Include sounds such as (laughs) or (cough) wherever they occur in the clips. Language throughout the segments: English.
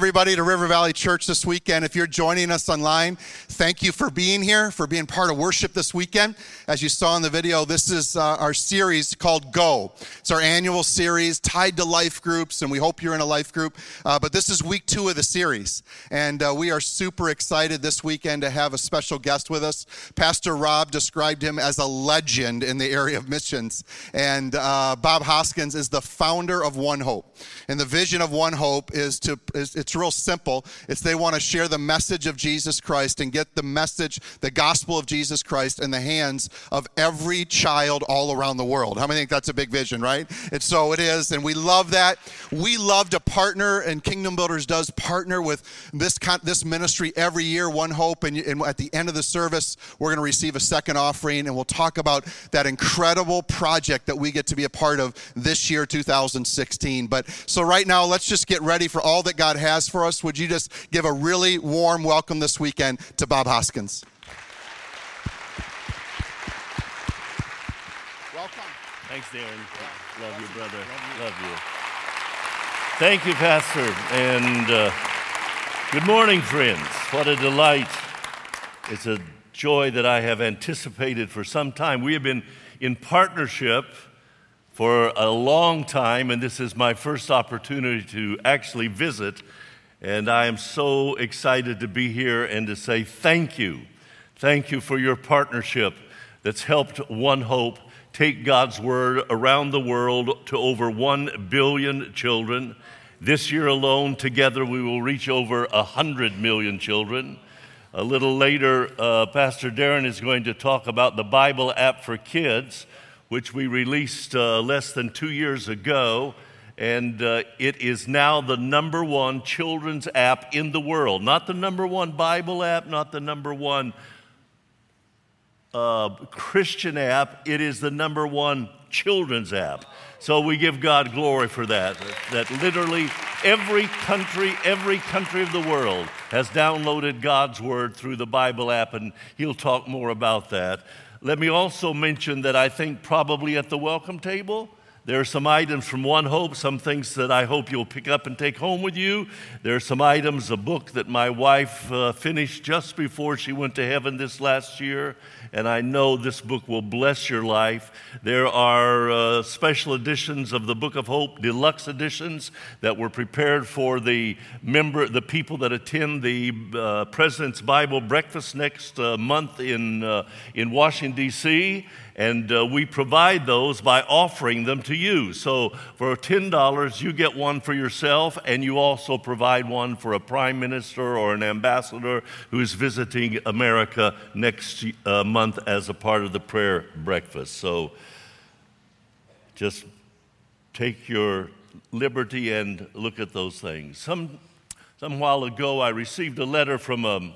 Everybody to River Valley Church this weekend. If you're joining us online, thank you for being here, for being part of worship this weekend. As you saw in the video, this is uh, our series called Go. It's our annual series tied to life groups, and we hope you're in a life group. Uh, but this is week two of the series, and uh, we are super excited this weekend to have a special guest with us. Pastor Rob described him as a legend in the area of missions, and uh, Bob Hoskins is the founder of One Hope. And the vision of One Hope is to it's real simple. It's they want to share the message of Jesus Christ and get the message, the gospel of Jesus Christ in the hands of every child all around the world. How many think that's a big vision, right? And so it is, and we love that. We love to partner, and Kingdom Builders does partner with this this ministry every year, One Hope, and, and at the end of the service, we're going to receive a second offering, and we'll talk about that incredible project that we get to be a part of this year, 2016. But so right now, let's just get ready for all that God God has for us. Would you just give a really warm welcome this weekend to Bob Hoskins? Welcome. Thanks, Darren. Love you, brother. Love you. Thank you, Pastor. And uh, good morning, friends. What a delight. It's a joy that I have anticipated for some time. We have been in partnership for a long time, and this is my first opportunity to actually visit. And I am so excited to be here and to say thank you. Thank you for your partnership that's helped One Hope take God's Word around the world to over 1 billion children. This year alone, together, we will reach over 100 million children. A little later, uh, Pastor Darren is going to talk about the Bible app for kids which we released uh, less than two years ago. And uh, it is now the number one children's app in the world. Not the number one Bible app, not the number one uh, Christian app. It is the number one children's app. So we give God glory for that. That literally every country, every country of the world has downloaded God's Word through the Bible app, and he'll talk more about that. Let me also mention that I think probably at the welcome table, there are some items from One Hope, some things that I hope you'll pick up and take home with you. There are some items, a book that my wife uh, finished just before she went to heaven this last year, and I know this book will bless your life. There are uh, special editions of the Book of Hope, deluxe editions that were prepared for the member, the people that attend the uh, President's Bible breakfast next uh, month in uh, in Washington D.C. And uh, we provide those by offering them to you. So for $10, you get one for yourself, and you also provide one for a prime minister or an ambassador who is visiting America next uh, month as a part of the prayer breakfast. So just take your liberty and look at those things. Some, some while ago, I received a letter from a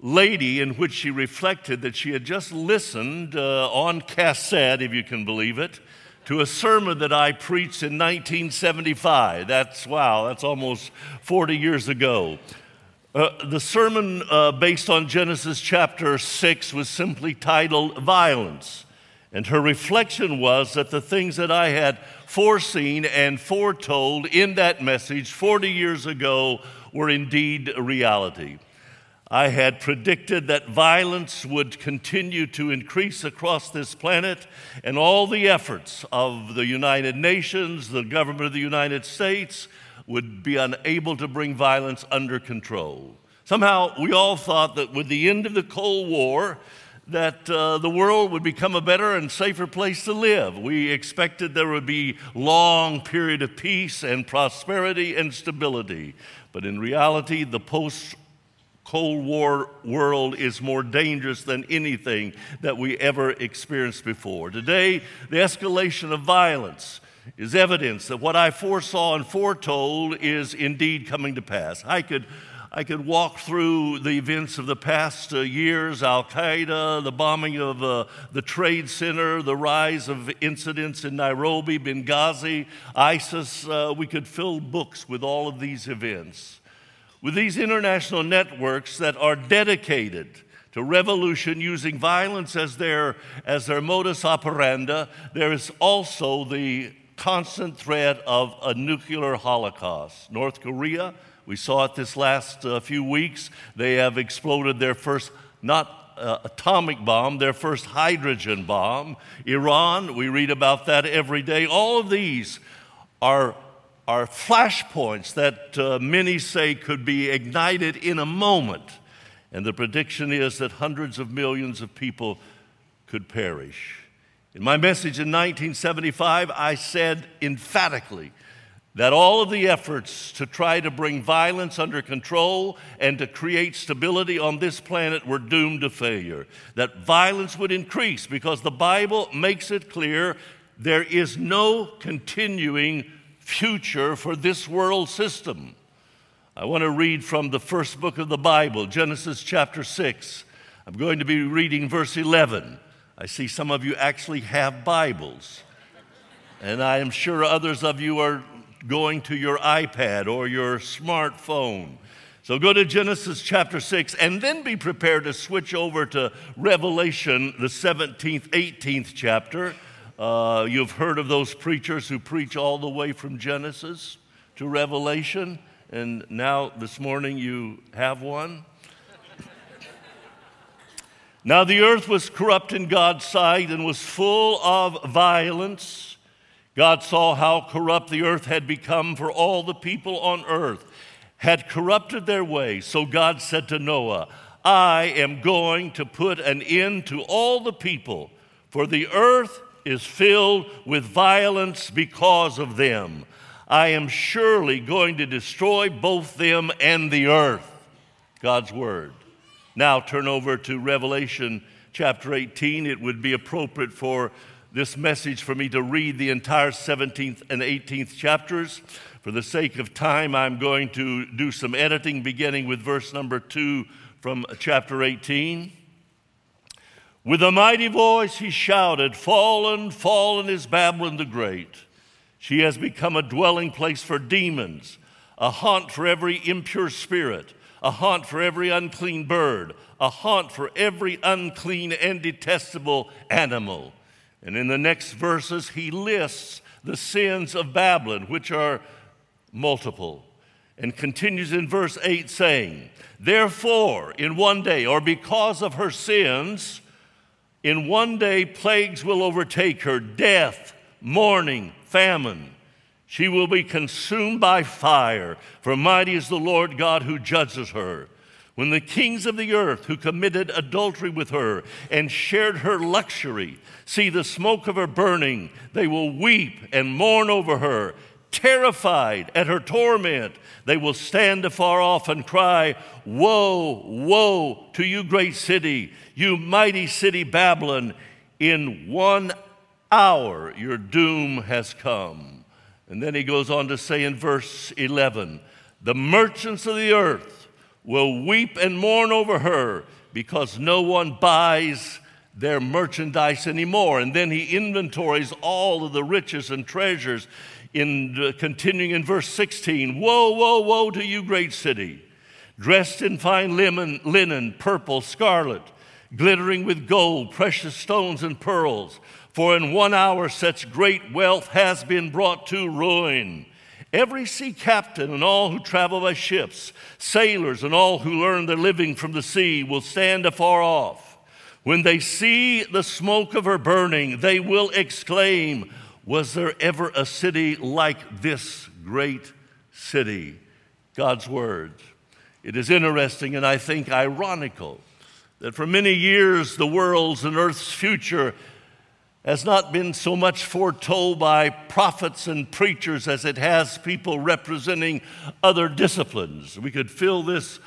lady in which she reflected that she had just listened uh, on cassette, if you can believe it, to a sermon that I preached in 1975. That's wow, that's almost 40 years ago. Uh, the sermon uh, based on Genesis chapter 6 was simply titled Violence. And her reflection was that the things that I had foreseen and foretold in that message 40 years ago were indeed a reality. I had predicted that violence would continue to increase across this planet, and all the efforts of the United Nations, the government of the United States, would be unable to bring violence under control. Somehow, we all thought that with the end of the Cold War, that uh, the world would become a better and safer place to live. We expected there would be long period of peace and prosperity and stability. But in reality, the post Cold War world is more dangerous than anything that we ever experienced before. Today, the escalation of violence is evidence that what I foresaw and foretold is indeed coming to pass. I could I could walk through the events of the past uh, years Al Qaeda, the bombing of uh, the Trade Center, the rise of incidents in Nairobi, Benghazi, ISIS. Uh, we could fill books with all of these events. With these international networks that are dedicated to revolution using violence as their, as their modus operandi, there is also the constant threat of a nuclear holocaust. North Korea we saw it this last uh, few weeks. They have exploded their first, not uh, atomic bomb, their first hydrogen bomb. Iran, we read about that every day. All of these are, are flashpoints that uh, many say could be ignited in a moment. And the prediction is that hundreds of millions of people could perish. In my message in 1975, I said emphatically that all of the efforts to try to bring violence under control and to create stability on this planet were doomed to failure. That violence would increase because the Bible makes it clear there is no continuing future for this world system. I want to read from the first book of the Bible, Genesis chapter 6. I'm going to be reading verse 11. I see some of you actually have Bibles. And I am sure others of you are going to your iPad or your smartphone. So go to Genesis chapter 6 and then be prepared to switch over to Revelation, the 17th, 18th chapter. Uh, you've heard of those preachers who preach all the way from Genesis to Revelation, and now this morning you have one. Now the earth was corrupt in God's sight and was full of violence. God saw how corrupt the earth had become, for all the people on earth had corrupted their way. So God said to Noah, I am going to put an end to all the people, for the earth is filled with violence because of them. I am surely going to destroy both them and the earth. God's word. Now turn over to Revelation chapter 18. It would be appropriate for this message for me to read the entire 17th and 18th chapters. For the sake of time, I'm going to do some editing beginning with verse number 2 from chapter 18. With a mighty voice he shouted, Fallen, fallen is Babylon the Great. She has become a dwelling place for demons, a haunt for every impure spirit, a haunt for every unclean bird, a haunt for every unclean and detestable animal. And in the next verses, he lists the sins of Babylon, which are multiple, and continues in verse 8 saying, Therefore, in one day, or because of her sins, in one day plagues will overtake her death, mourning, famine. She will be consumed by fire, for mighty is the Lord God who judges her. When the kings of the earth who committed adultery with her and shared her luxury see the smoke of her burning, they will weep and mourn over her. Terrified at her torment, they will stand afar off and cry, Woe, woe to you, great city, you mighty city Babylon. In one hour your doom has come. And then he goes on to say in verse 11, The merchants of the earth will weep and mourn over her because no one buys their merchandise anymore. And then he inventories all of the riches and treasures in uh, continuing in verse 16 Woe, woe, woe to you, great city, dressed in fine linen, linen, purple, scarlet, glittering with gold, precious stones, and pearls. For in one hour such great wealth has been brought to ruin. Every sea captain and all who travel by ships, sailors and all who learn their living from the sea will stand afar off. When they see the smoke of her burning, they will exclaim, Was there ever a city like this great city, God's Word. It is interesting and I think ironical that for many years the world's and earth's future has not been so much foretold by prophets and preachers as it has people representing other disciplines. We could fill this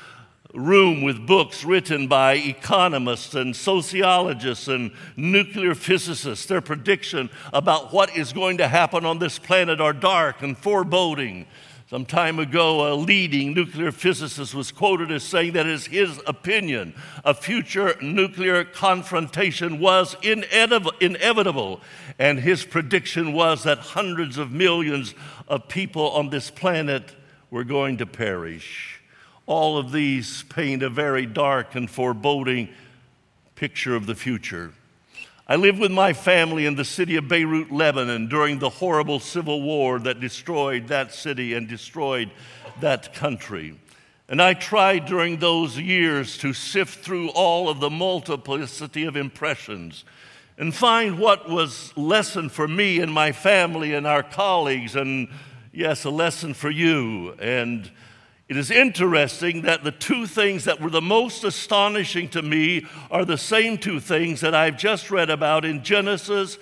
room with books written by economists and sociologists and nuclear physicists. Their prediction about what is going to happen on this planet are dark and foreboding. Some time ago, a leading nuclear physicist was quoted as saying that, as his opinion, a future nuclear confrontation was inevitable. And his prediction was that hundreds of millions of people on this planet were going to perish. All of these paint a very dark and foreboding picture of the future. I lived with my family in the city of Beirut, Lebanon, during the horrible civil war that destroyed that city and destroyed that country. And I tried during those years to sift through all of the multiplicity of impressions and find what was lesson for me and my family and our colleagues, and yes, a lesson for you. And it is interesting that the two things that were the most astonishing to me are the same two things that I've just read about in Genesis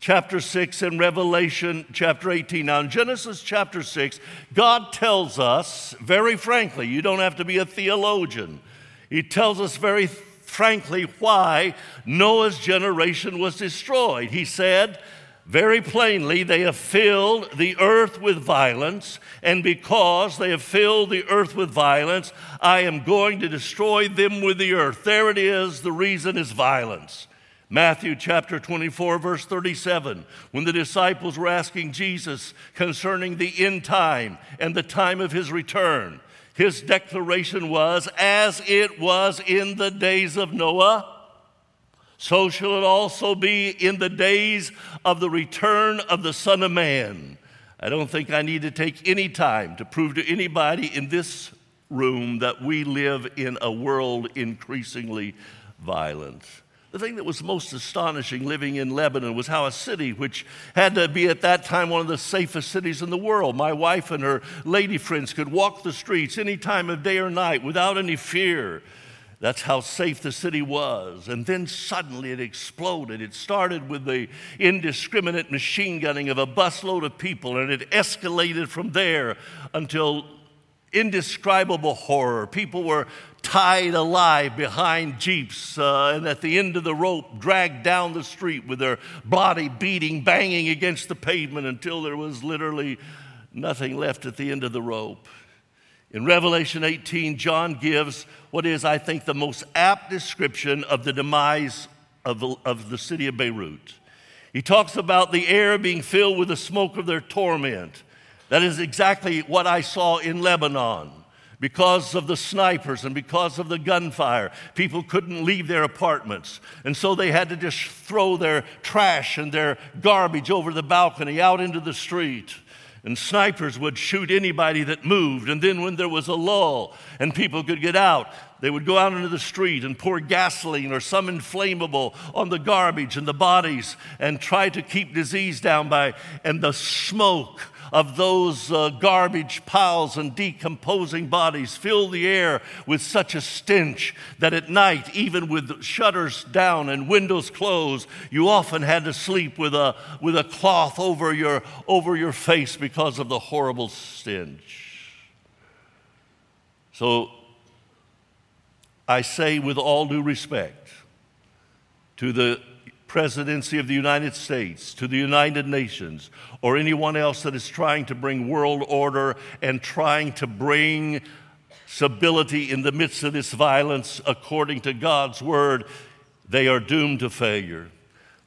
chapter 6 and Revelation chapter 18. Now, in Genesis chapter 6, God tells us very frankly, you don't have to be a theologian, He tells us very frankly why Noah's generation was destroyed. He said, very plainly, they have filled the earth with violence, and because they have filled the earth with violence, I am going to destroy them with the earth. There it is, the reason is violence. Matthew chapter 24, verse 37, when the disciples were asking Jesus concerning the end time and the time of his return, his declaration was, As it was in the days of Noah, so shall it also be in the days of the return of the Son of Man. I don't think I need to take any time to prove to anybody in this room that we live in a world increasingly violent. The thing that was most astonishing living in Lebanon was how a city, which had to be at that time one of the safest cities in the world, my wife and her lady friends could walk the streets any time of day or night without any fear. That's how safe the city was. And then suddenly it exploded. It started with the indiscriminate machine gunning of a busload of people, and it escalated from there until indescribable horror. People were tied alive behind jeeps uh, and at the end of the rope dragged down the street with their body beating, banging against the pavement until there was literally nothing left at the end of the rope. In Revelation 18, John gives what is, I think, the most apt description of the demise of the, of the city of Beirut. He talks about the air being filled with the smoke of their torment. That is exactly what I saw in Lebanon. Because of the snipers and because of the gunfire, people couldn't leave their apartments. And so they had to just throw their trash and their garbage over the balcony out into the street and snipers would shoot anybody that moved. And then, when there was a lull and people could get out, they would go out into the street and pour gasoline or some inflammable on the garbage and the bodies and try to keep disease down by, and the smoke of those uh, garbage piles and decomposing bodies fill the air with such a stench that at night, even with shutters down and windows closed, you often had to sleep with a, with a cloth over your, over your face because of the horrible stench. So I say, with all due respect, to the presidency of the United States, to the United Nations, or anyone else that is trying to bring world order and trying to bring stability in the midst of this violence according to God's word, they are doomed to failure.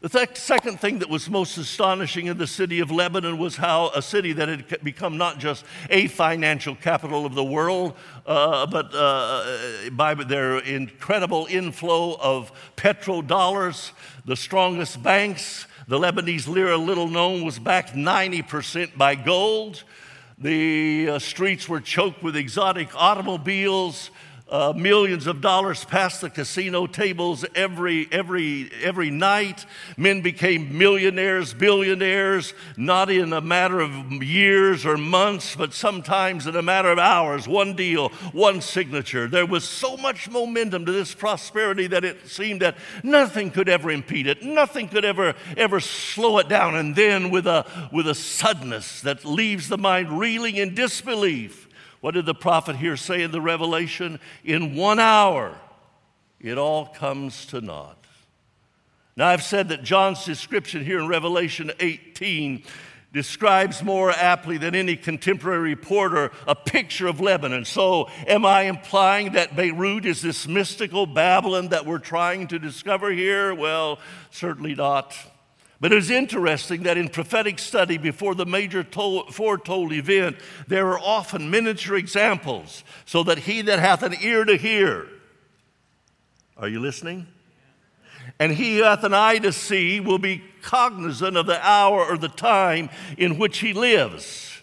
The th- second thing that was most astonishing in the city of Lebanon was how a city that had become not just a financial capital of the world, uh, but uh, by their incredible inflow of petrodollars, the strongest banks, the Lebanese lira, little known, was backed 90% by gold. The uh, streets were choked with exotic automobiles. Uh, millions of dollars passed the casino tables every, every, every night. Men became millionaires, billionaires, not in a matter of years or months, but sometimes in a matter of hours. One deal, one signature. There was so much momentum to this prosperity that it seemed that nothing could ever impede it, nothing could ever, ever slow it down. And then, with a, with a suddenness that leaves the mind reeling in disbelief, what did the prophet here say in the Revelation? In one hour, it all comes to naught. Now, I've said that John's description here in Revelation 18 describes more aptly than any contemporary reporter a picture of Lebanon. So, am I implying that Beirut is this mystical Babylon that we're trying to discover here? Well, certainly not. But it is interesting that in prophetic study before the major told, foretold event, there are often miniature examples, so that he that hath an ear to hear, are you listening? And he who hath an eye to see will be cognizant of the hour or the time in which he lives.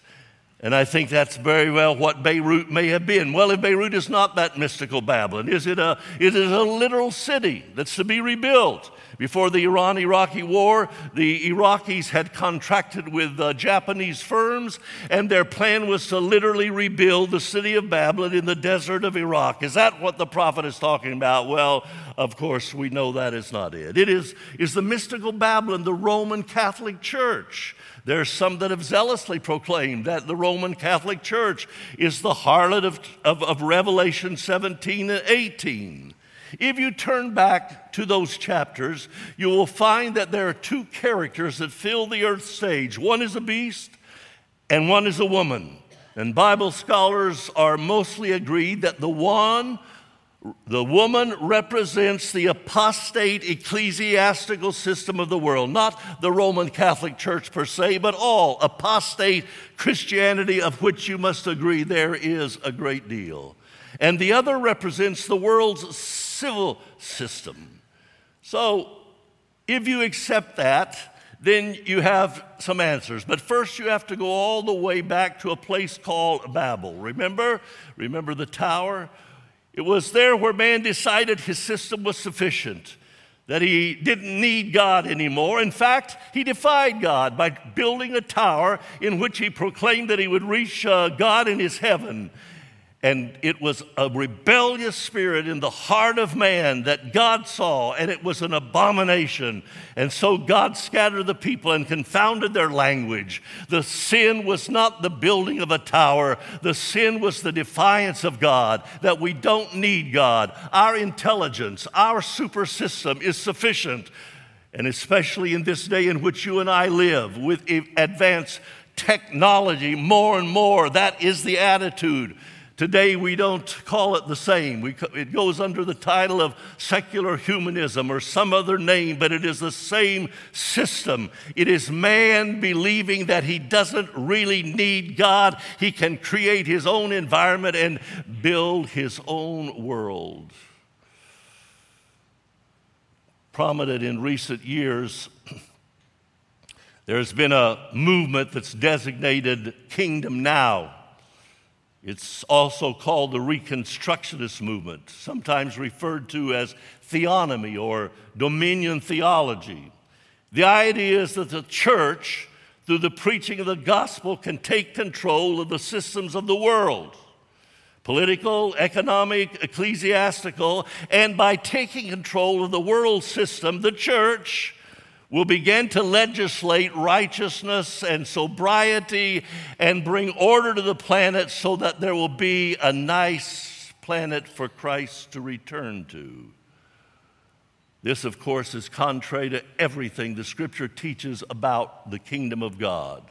And I think that's very well what Beirut may have been. Well, if Beirut is not that mystical Babylon, is it a, it is a literal city that's to be rebuilt? Before the Iran Iraqi war, the Iraqis had contracted with uh, Japanese firms, and their plan was to literally rebuild the city of Babylon in the desert of Iraq. Is that what the prophet is talking about? Well, of course, we know that is not it. It is, is the mystical Babylon, the Roman Catholic Church. There's some that have zealously proclaimed that the Roman Catholic Church is the harlot of, of, of Revelation 17 and 18. If you turn back to those chapters, you will find that there are two characters that fill the earth stage one is a beast, and one is a woman. And Bible scholars are mostly agreed that the one, the woman represents the apostate ecclesiastical system of the world, not the Roman Catholic Church per se, but all apostate Christianity, of which you must agree there is a great deal. And the other represents the world's civil system. So, if you accept that, then you have some answers. But first, you have to go all the way back to a place called Babel. Remember? Remember the tower? It was there where man decided his system was sufficient, that he didn't need God anymore. In fact, he defied God by building a tower in which he proclaimed that he would reach uh, God in his heaven. And it was a rebellious spirit in the heart of man that God saw, and it was an abomination. And so God scattered the people and confounded their language. The sin was not the building of a tower, the sin was the defiance of God, that we don't need God. Our intelligence, our super system is sufficient. And especially in this day in which you and I live with advanced technology, more and more, that is the attitude. Today, we don't call it the same. We, it goes under the title of secular humanism or some other name, but it is the same system. It is man believing that he doesn't really need God. He can create his own environment and build his own world. Prominent in recent years, (clears throat) there's been a movement that's designated Kingdom Now. It's also called the Reconstructionist movement, sometimes referred to as theonomy or dominion theology. The idea is that the church, through the preaching of the gospel, can take control of the systems of the world political, economic, ecclesiastical, and by taking control of the world system, the church will begin to legislate righteousness and sobriety and bring order to the planet so that there will be a nice planet for Christ to return to. This, of course, is contrary to everything the scripture teaches about the kingdom of God.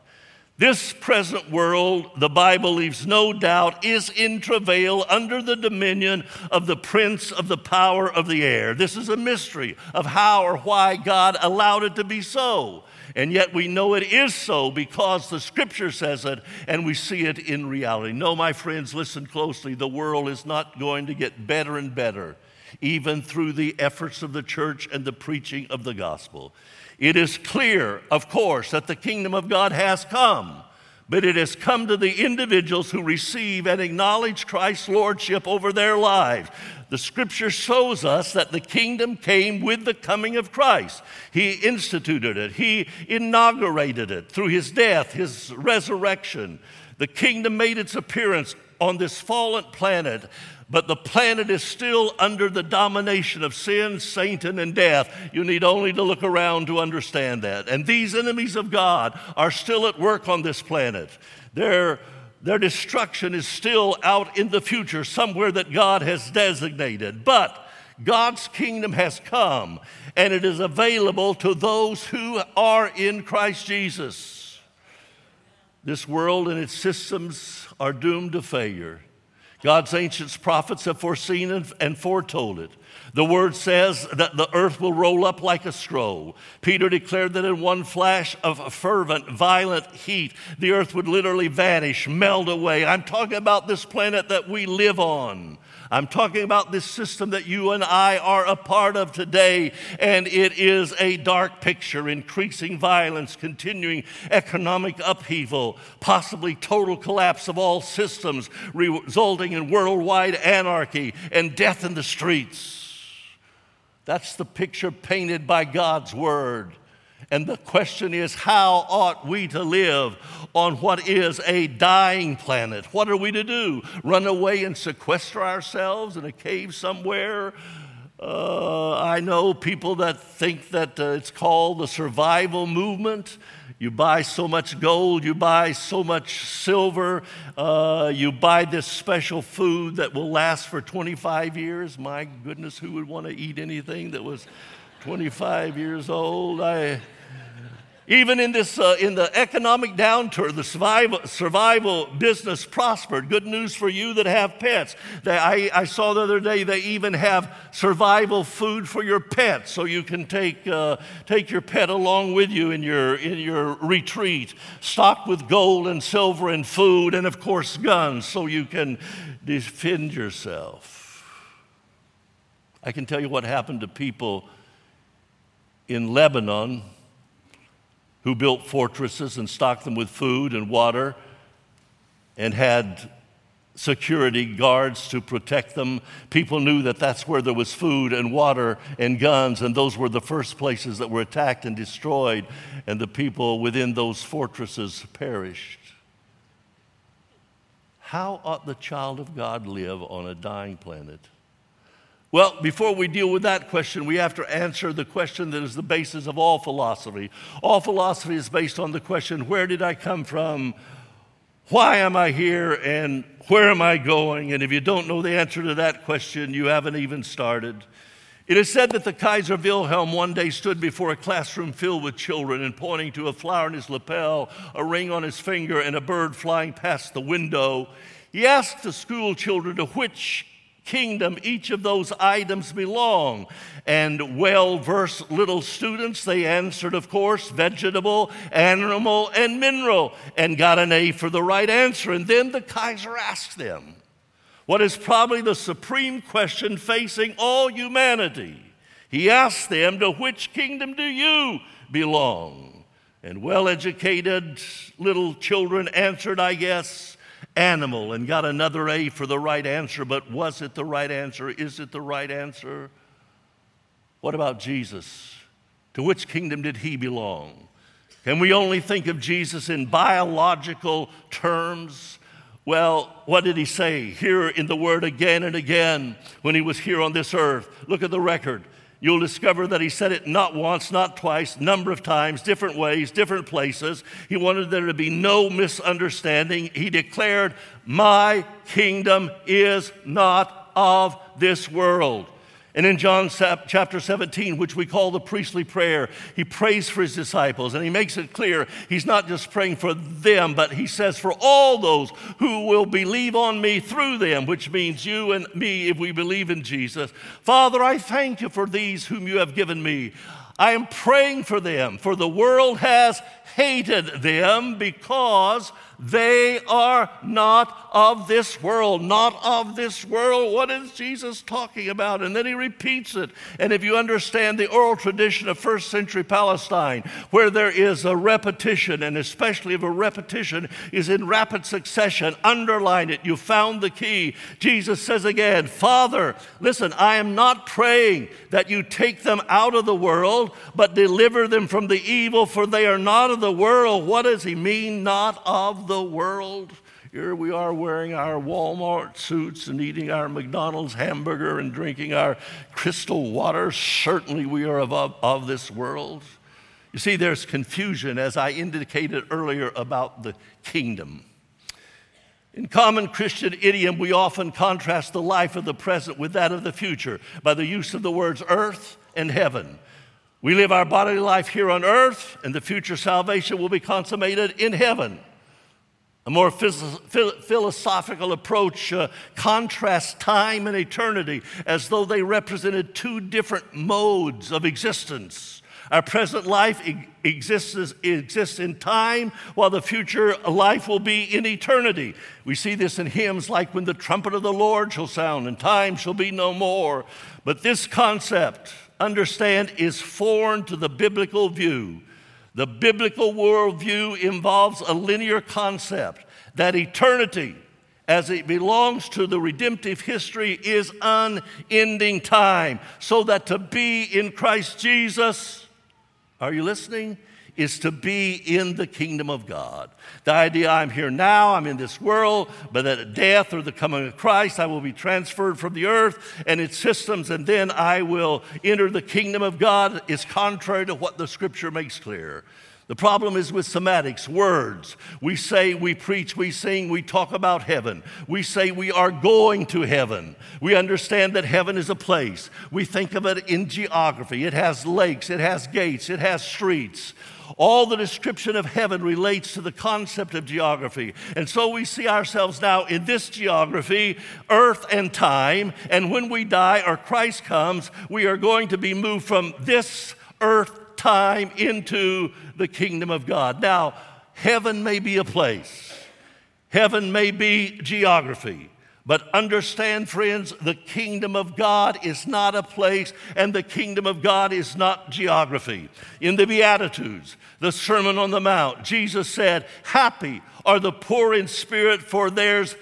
This present world, the Bible leaves no doubt, is in travail under the dominion of the prince of the power of the air. This is a mystery of how or why God allowed it to be so. And yet we know it is so because the scripture says it and we see it in reality. No, my friends, listen closely. The world is not going to get better and better, even through the efforts of the church and the preaching of the gospel. It is clear, of course, that the kingdom of God has come, but it has come to the individuals who receive and acknowledge Christ's lordship over their lives. The scripture shows us that the kingdom came with the coming of Christ. He instituted it, He inaugurated it through His death, His resurrection. The kingdom made its appearance on this fallen planet, but the planet is still under the domination of sin, Satan, and death. You need only to look around to understand that. And these enemies of God are still at work on this planet. They're their destruction is still out in the future, somewhere that God has designated. But God's kingdom has come, and it is available to those who are in Christ Jesus. This world and its systems are doomed to failure. God's ancient prophets have foreseen and foretold it. The word says that the earth will roll up like a scroll. Peter declared that in one flash of fervent, violent heat, the earth would literally vanish, melt away. I'm talking about this planet that we live on. I'm talking about this system that you and I are a part of today, and it is a dark picture increasing violence, continuing economic upheaval, possibly total collapse of all systems, resulting in worldwide anarchy and death in the streets. That's the picture painted by God's word. And the question is, how ought we to live on what is a dying planet? What are we to do? Run away and sequester ourselves in a cave somewhere? Uh, I know people that think that uh, it's called the survival movement. You buy so much gold, you buy so much silver, uh, you buy this special food that will last for 25 years. My goodness, who would want to eat anything that was 25 years old? I, even in this, uh, in the economic downturn, the survival, survival business prospered. Good news for you that have pets. I, I saw the other day they even have survival food for your pets, so you can take, uh, take your pet along with you in your, in your retreat, stocked with gold and silver and food, and of course guns, so you can defend yourself. I can tell you what happened to people in Lebanon who built fortresses and stocked them with food and water and had security guards to protect them. People knew that that's where there was food and water and guns, and those were the first places that were attacked and destroyed, and the people within those fortresses perished. How ought the child of God live on a dying planet? Well, before we deal with that question, we have to answer the question that is the basis of all philosophy. All philosophy is based on the question where did I come from? Why am I here? And where am I going? And if you don't know the answer to that question, you haven't even started. It is said that the Kaiser Wilhelm one day stood before a classroom filled with children and pointing to a flower in his lapel, a ring on his finger, and a bird flying past the window, he asked the school children to which kingdom each of those items belong. And well versed little students, they answered, of course, vegetable, animal, and mineral, and got an A for the right answer. And then the Kaiser asked them what is probably the supreme question facing all humanity. He asked them, To which kingdom do you belong? And well educated little children answered, I guess, animal and got another A for the right answer, but was it the right answer? Is it the right answer? What about Jesus? To which kingdom did he belong? Can we only think of Jesus in biological terms? Well, what did he say here in the Word again and again when he was here on this earth? Look at the record you'll discover that he said it not once, not twice, number of times, different ways, different places. He wanted there to be no misunderstanding. He declared, My kingdom is not of this world. And in John chapter 17, which we call the priestly prayer, he prays for his disciples and he makes it clear he's not just praying for them, but he says for all those who will believe on me through them, which means you and me if we believe in Jesus. Father, I thank you for these whom you have given me. I am praying for them, for the world has hated them because They are not of this world, not of this world. What is Jesus talking about? And then he repeats it. And if you understand the oral tradition of first century Palestine, where there is a repetition, and especially if a repetition is in rapid succession, underline it. You found the key. Jesus says again, Father, listen, I am not praying that you take them out of the world, but deliver them from the evil, for they are not of the world. What does he mean, not of the the world. Here we are wearing our Walmart suits and eating our McDonald's hamburger and drinking our crystal water. Certainly, we are of, of this world. You see, there's confusion, as I indicated earlier, about the kingdom. In common Christian idiom, we often contrast the life of the present with that of the future by the use of the words earth and heaven. We live our bodily life here on earth, and the future salvation will be consummated in heaven. A more philosophical approach uh, contrasts time and eternity as though they represented two different modes of existence. Our present life exists, exists in time, while the future life will be in eternity. We see this in hymns like When the trumpet of the Lord shall sound, and time shall be no more. But this concept, understand, is foreign to the biblical view. The biblical worldview involves a linear concept that eternity, as it belongs to the redemptive history, is unending time. So that to be in Christ Jesus, are you listening? Is to be in the kingdom of God. The idea I'm here now, I'm in this world, but at death or the coming of Christ, I will be transferred from the earth and its systems, and then I will enter the kingdom of God is contrary to what the scripture makes clear. The problem is with semantics, words. We say, we preach, we sing, we talk about heaven. We say we are going to heaven. We understand that heaven is a place. We think of it in geography. It has lakes, it has gates, it has streets. All the description of heaven relates to the concept of geography. And so we see ourselves now in this geography, earth and time. And when we die or Christ comes, we are going to be moved from this earth time into the kingdom of God. Now, heaven may be a place, heaven may be geography. But understand, friends, the kingdom of God is not a place, and the kingdom of God is not geography. In the Beatitudes, the Sermon on the Mount, Jesus said, Happy are the poor in spirit, for theirs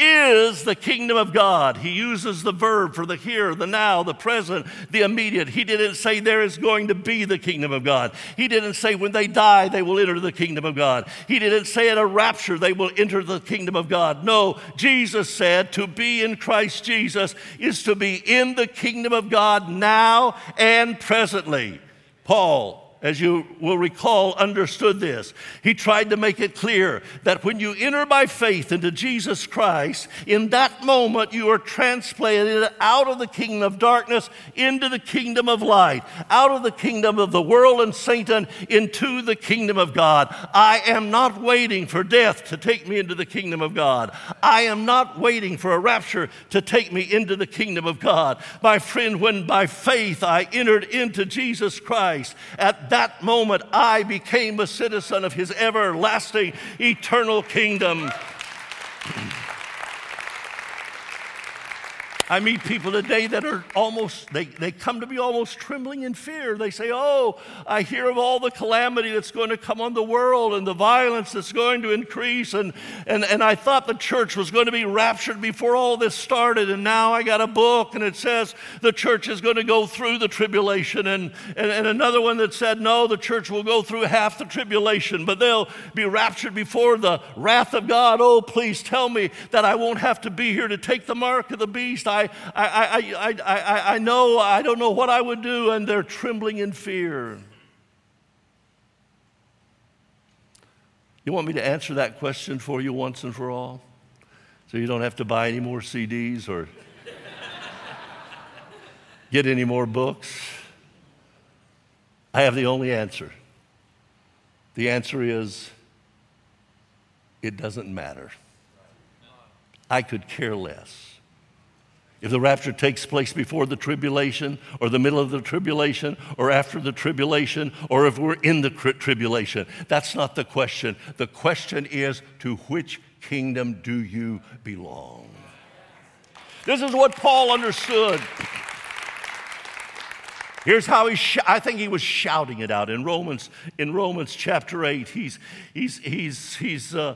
is the kingdom of God. He uses the verb for the here, the now, the present, the immediate. He didn't say there is going to be the kingdom of God. He didn't say when they die, they will enter the kingdom of God. He didn't say at a rapture, they will enter the kingdom of God. No, Jesus said to be in Christ Jesus is to be in the kingdom of God now and presently. Paul as you will recall, understood this. He tried to make it clear that when you enter by faith into Jesus Christ, in that moment you are transplanted out of the kingdom of darkness into the kingdom of light, out of the kingdom of the world and Satan into the kingdom of God. I am not waiting for death to take me into the kingdom of God. I am not waiting for a rapture to take me into the kingdom of God. My friend, when by faith I entered into Jesus Christ, at that moment, I became a citizen of his everlasting, eternal kingdom. I meet people today that are almost, they, they come to me almost trembling in fear. They say, Oh, I hear of all the calamity that's going to come on the world and the violence that's going to increase. And, and, and I thought the church was going to be raptured before all this started. And now I got a book and it says the church is going to go through the tribulation. And, and, and another one that said, No, the church will go through half the tribulation, but they'll be raptured before the wrath of God. Oh, please tell me that I won't have to be here to take the mark of the beast. I, I, I, I, I know, I don't know what I would do, and they're trembling in fear. You want me to answer that question for you once and for all? So you don't have to buy any more CDs or (laughs) get any more books? I have the only answer. The answer is it doesn't matter. I could care less. If the rapture takes place before the tribulation, or the middle of the tribulation, or after the tribulation, or if we're in the tribulation, that's not the question. The question is to which kingdom do you belong? This is what Paul understood. Here's how he, sh- I think he was shouting it out in Romans, in Romans chapter 8. He's, he's, he's, he's, uh,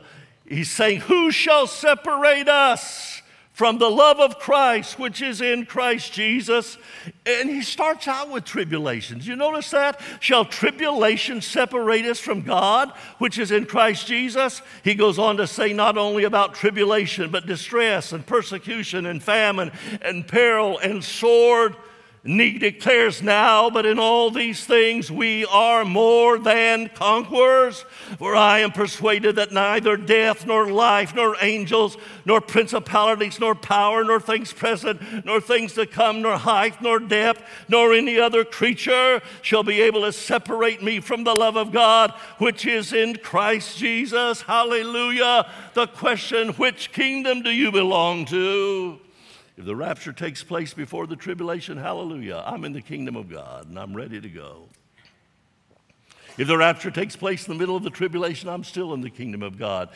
he's saying, Who shall separate us from the love of Christ, which is in Christ Jesus. And he starts out with tribulations. You notice that? Shall tribulation separate us from God, which is in Christ Jesus? He goes on to say not only about tribulation, but distress and persecution and famine and peril and sword. He declares now, but in all these things we are more than conquerors. For I am persuaded that neither death, nor life, nor angels, nor principalities, nor power, nor things present, nor things to come, nor height, nor depth, nor any other creature shall be able to separate me from the love of God, which is in Christ Jesus. Hallelujah. The question which kingdom do you belong to? If the rapture takes place before the tribulation, hallelujah, I'm in the kingdom of God and I'm ready to go. If the rapture takes place in the middle of the tribulation, I'm still in the kingdom of God.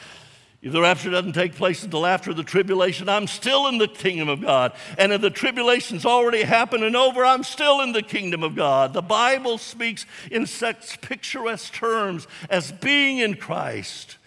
If the rapture doesn't take place until after the tribulation, I'm still in the kingdom of God. And if the tribulation's already happened and over, I'm still in the kingdom of God. The Bible speaks in such picturesque terms as being in Christ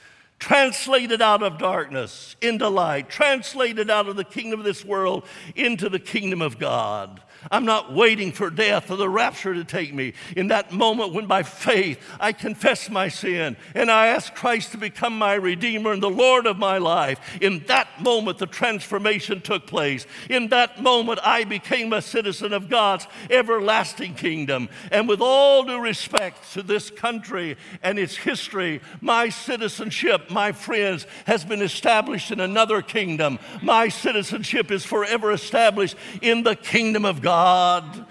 translated out of darkness into light, translated out of the kingdom of this world into the kingdom of God. I'm not waiting for death or the rapture to take me. In that moment when by faith I confess my sin and I ask Christ to become my Redeemer and the Lord of my life, in that moment the transformation took place. In that moment I became a citizen of God's everlasting kingdom. And with all due respect to this country and its history, my citizenship, my friends, has been established in another kingdom. My citizenship is forever established in the kingdom of God. God.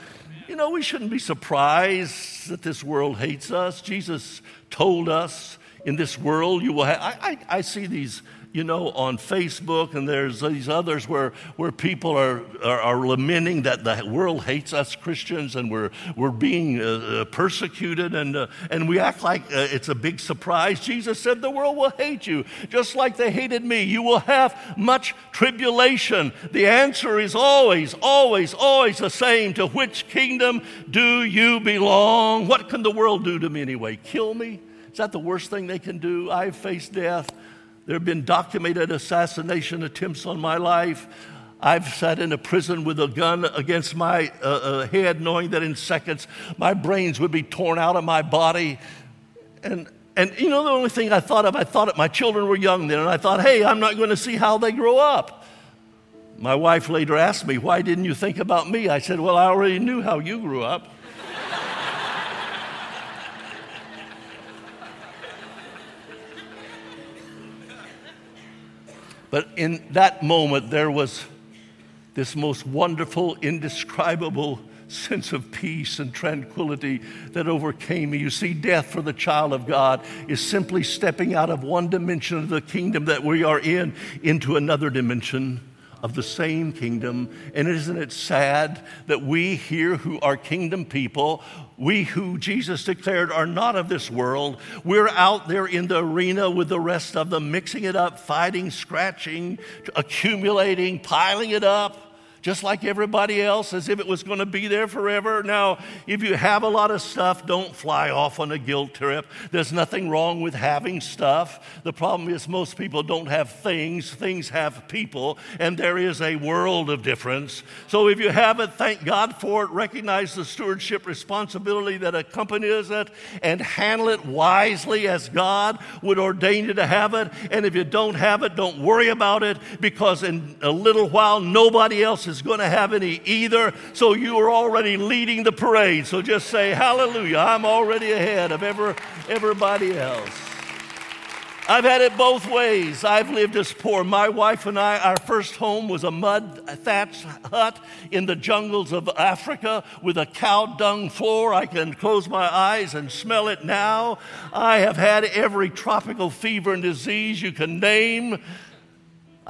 You know, we shouldn't be surprised that this world hates us. Jesus told us in this world you will have. I, I, I see these you know, on Facebook, and there's these others where, where people are, are, are lamenting that the world hates us Christians and we're, we're being uh, uh, persecuted, and, uh, and we act like uh, it's a big surprise. Jesus said, The world will hate you, just like they hated me. You will have much tribulation. The answer is always, always, always the same to which kingdom do you belong? What can the world do to me anyway? Kill me? Is that the worst thing they can do? I've faced death. There have been documented assassination attempts on my life. I've sat in a prison with a gun against my uh, uh, head, knowing that in seconds my brains would be torn out of my body. And, and you know, the only thing I thought of, I thought of my children were young then, and I thought, hey, I'm not going to see how they grow up. My wife later asked me, why didn't you think about me? I said, well, I already knew how you grew up. But in that moment, there was this most wonderful, indescribable sense of peace and tranquility that overcame me. You see, death for the child of God is simply stepping out of one dimension of the kingdom that we are in into another dimension of the same kingdom. And isn't it sad that we here who are kingdom people, we who Jesus declared are not of this world, we're out there in the arena with the rest of them, mixing it up, fighting, scratching, accumulating, piling it up just like everybody else, as if it was going to be there forever. Now, if you have a lot of stuff, don't fly off on a guilt trip. There's nothing wrong with having stuff. The problem is, most people don't have things, things have people, and there is a world of difference. So, if you have it, thank God for it. Recognize the stewardship responsibility that accompanies it and handle it wisely as God would ordain you to have it. And if you don't have it, don't worry about it because in a little while, nobody else is going to have any either. So you are already leading the parade. So just say, Hallelujah, I'm already ahead of ever, everybody else. I've had it both ways. I've lived as poor. My wife and I, our first home was a mud thatched hut in the jungles of Africa with a cow dung floor. I can close my eyes and smell it now. I have had every tropical fever and disease you can name.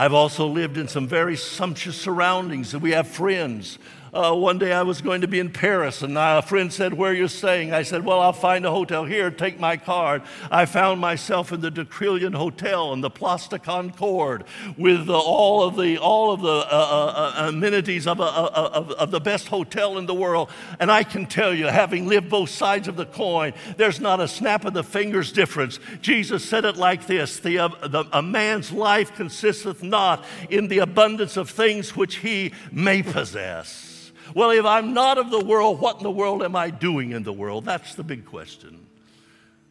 I've also lived in some very sumptuous surroundings, and we have friends uh, one day I was going to be in Paris, and a friend said, Where are you staying? I said, Well, I'll find a hotel here, take my card. I found myself in the De Crillon Hotel in the Place de Concorde with uh, all of the, all of the uh, uh, uh amenities of, a, of, of the best hotel in the world. And I can tell you, having lived both sides of the coin, there's not a snap of the fingers difference. Jesus said it like this the, uh, the, A man's life consisteth not in the abundance of things which he may possess. Well, if I'm not of the world, what in the world am I doing in the world? That's the big question.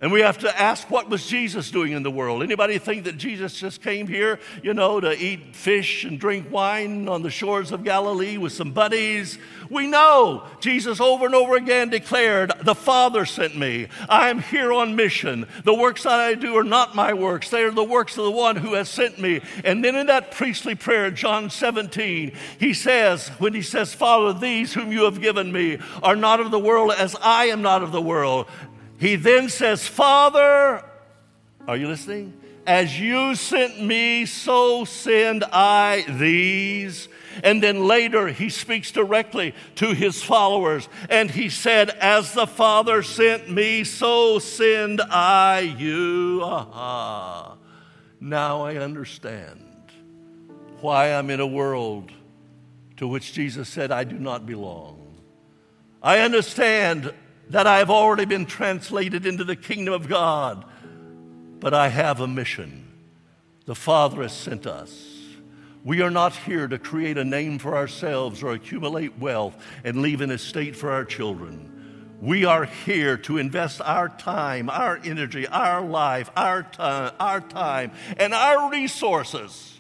And we have to ask what was Jesus doing in the world? Anybody think that Jesus just came here, you know, to eat fish and drink wine on the shores of Galilee with some buddies? We know Jesus over and over again declared, The Father sent me. I am here on mission. The works that I do are not my works, they are the works of the one who has sent me. And then in that priestly prayer, John 17, he says, when he says, Father, these whom you have given me are not of the world as I am not of the world. He then says, Father, are you listening? As you sent me, so send I these. And then later, he speaks directly to his followers. And he said, As the Father sent me, so send I you. Aha. Now I understand why I'm in a world to which Jesus said, I do not belong. I understand that I have already been translated into the kingdom of God, but I have a mission. The Father has sent us. We are not here to create a name for ourselves or accumulate wealth and leave an estate for our children. We are here to invest our time, our energy, our life, our time, our time, and our resources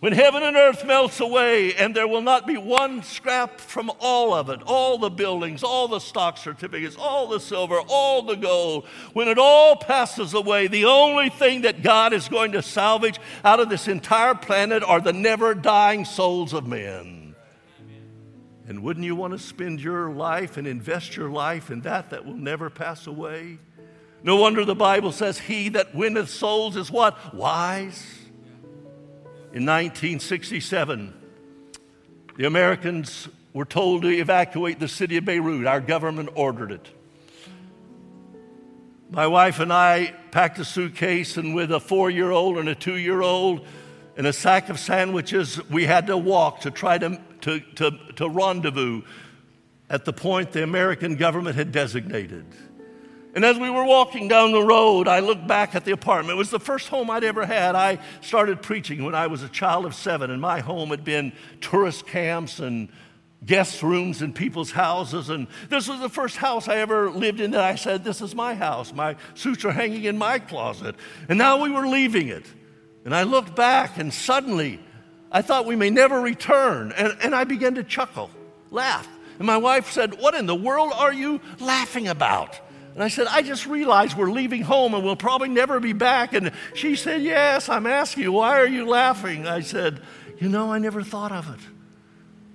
when heaven and earth melts away and there will not be one scrap from all of it, all the buildings, all the stock certificates, all the silver, all the gold, when it all passes away, the only thing that God is going to salvage out of this entire planet are the never dying souls of men. And wouldn't you want to spend your life and invest your life in that that will never pass away? No wonder the Bible says, He that winneth souls is what? Wise in 1967, the Americans were told to evacuate the city of Beirut. Our government ordered it. My wife and I packed a suitcase, and with a four year old and a two year old and a sack of sandwiches, we had to walk to try to, to, to, to rendezvous at the point the American government had designated. And as we were walking down the road, I looked back at the apartment. It was the first home I'd ever had. I started preaching when I was a child of seven, and my home had been tourist camps and guest rooms in people's houses. And this was the first house I ever lived in that I said, This is my house. My suits are hanging in my closet. And now we were leaving it. And I looked back, and suddenly I thought we may never return. And, and I began to chuckle, laugh. And my wife said, What in the world are you laughing about? And I said, I just realized we're leaving home and we'll probably never be back. And she said, Yes, I'm asking you, why are you laughing? I said, You know, I never thought of it.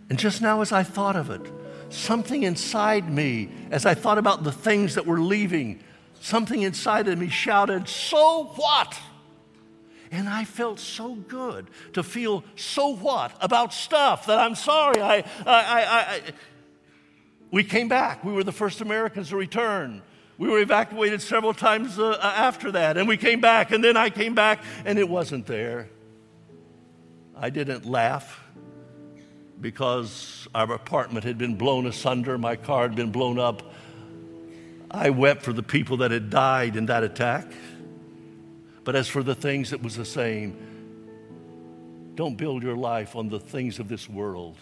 And just now, as I thought of it, something inside me, as I thought about the things that were leaving, something inside of me shouted, So what? And I felt so good to feel so what about stuff that I'm sorry. I, I, I, I, we came back. We were the first Americans to return. We were evacuated several times uh, after that, and we came back, and then I came back, and it wasn't there. I didn't laugh because our apartment had been blown asunder, my car had been blown up. I wept for the people that had died in that attack. But as for the things, it was the same. Don't build your life on the things of this world.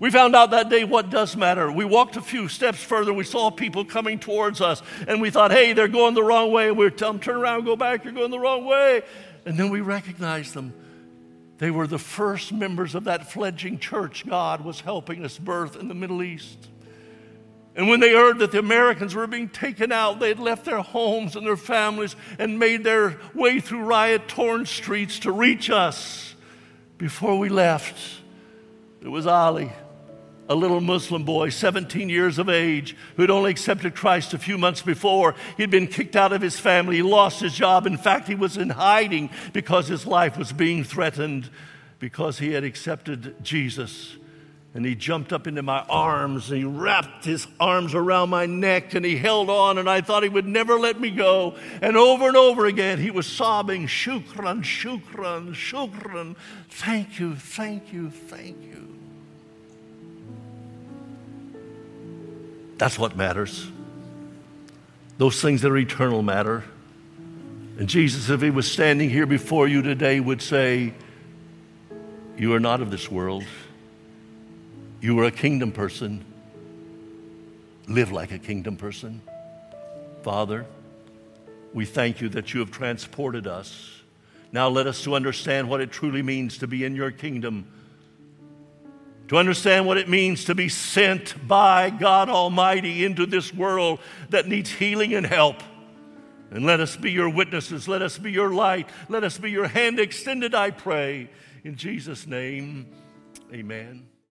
We found out that day what does matter. We walked a few steps further. We saw people coming towards us, and we thought, hey, they're going the wrong way. We telling them, turn around, go back, you're going the wrong way. And then we recognized them. They were the first members of that fledgling church God was helping us birth in the Middle East. And when they heard that the Americans were being taken out, they had left their homes and their families and made their way through riot torn streets to reach us. Before we left, it was Ali a little Muslim boy, 17 years of age, who had only accepted Christ a few months before. He'd been kicked out of his family, he lost his job. In fact, he was in hiding because his life was being threatened. because he had accepted Jesus. And he jumped up into my arms and he wrapped his arms around my neck and he held on and I thought he would never let me go. And over and over again he was sobbing, Shukran, Shukran, Shukran. Thank you, thank you, thank you. That's what matters. Those things that are eternal matter. And Jesus, if he was standing here before you today, would say, You are not of this world. You are a kingdom person. Live like a kingdom person. Father, we thank you that you have transported us. Now let us to understand what it truly means to be in your kingdom, to understand what it means to be sent by God Almighty into this world that needs healing and help. And let us be your witnesses. Let us be your light. Let us be your hand extended, I pray. In Jesus' name, amen.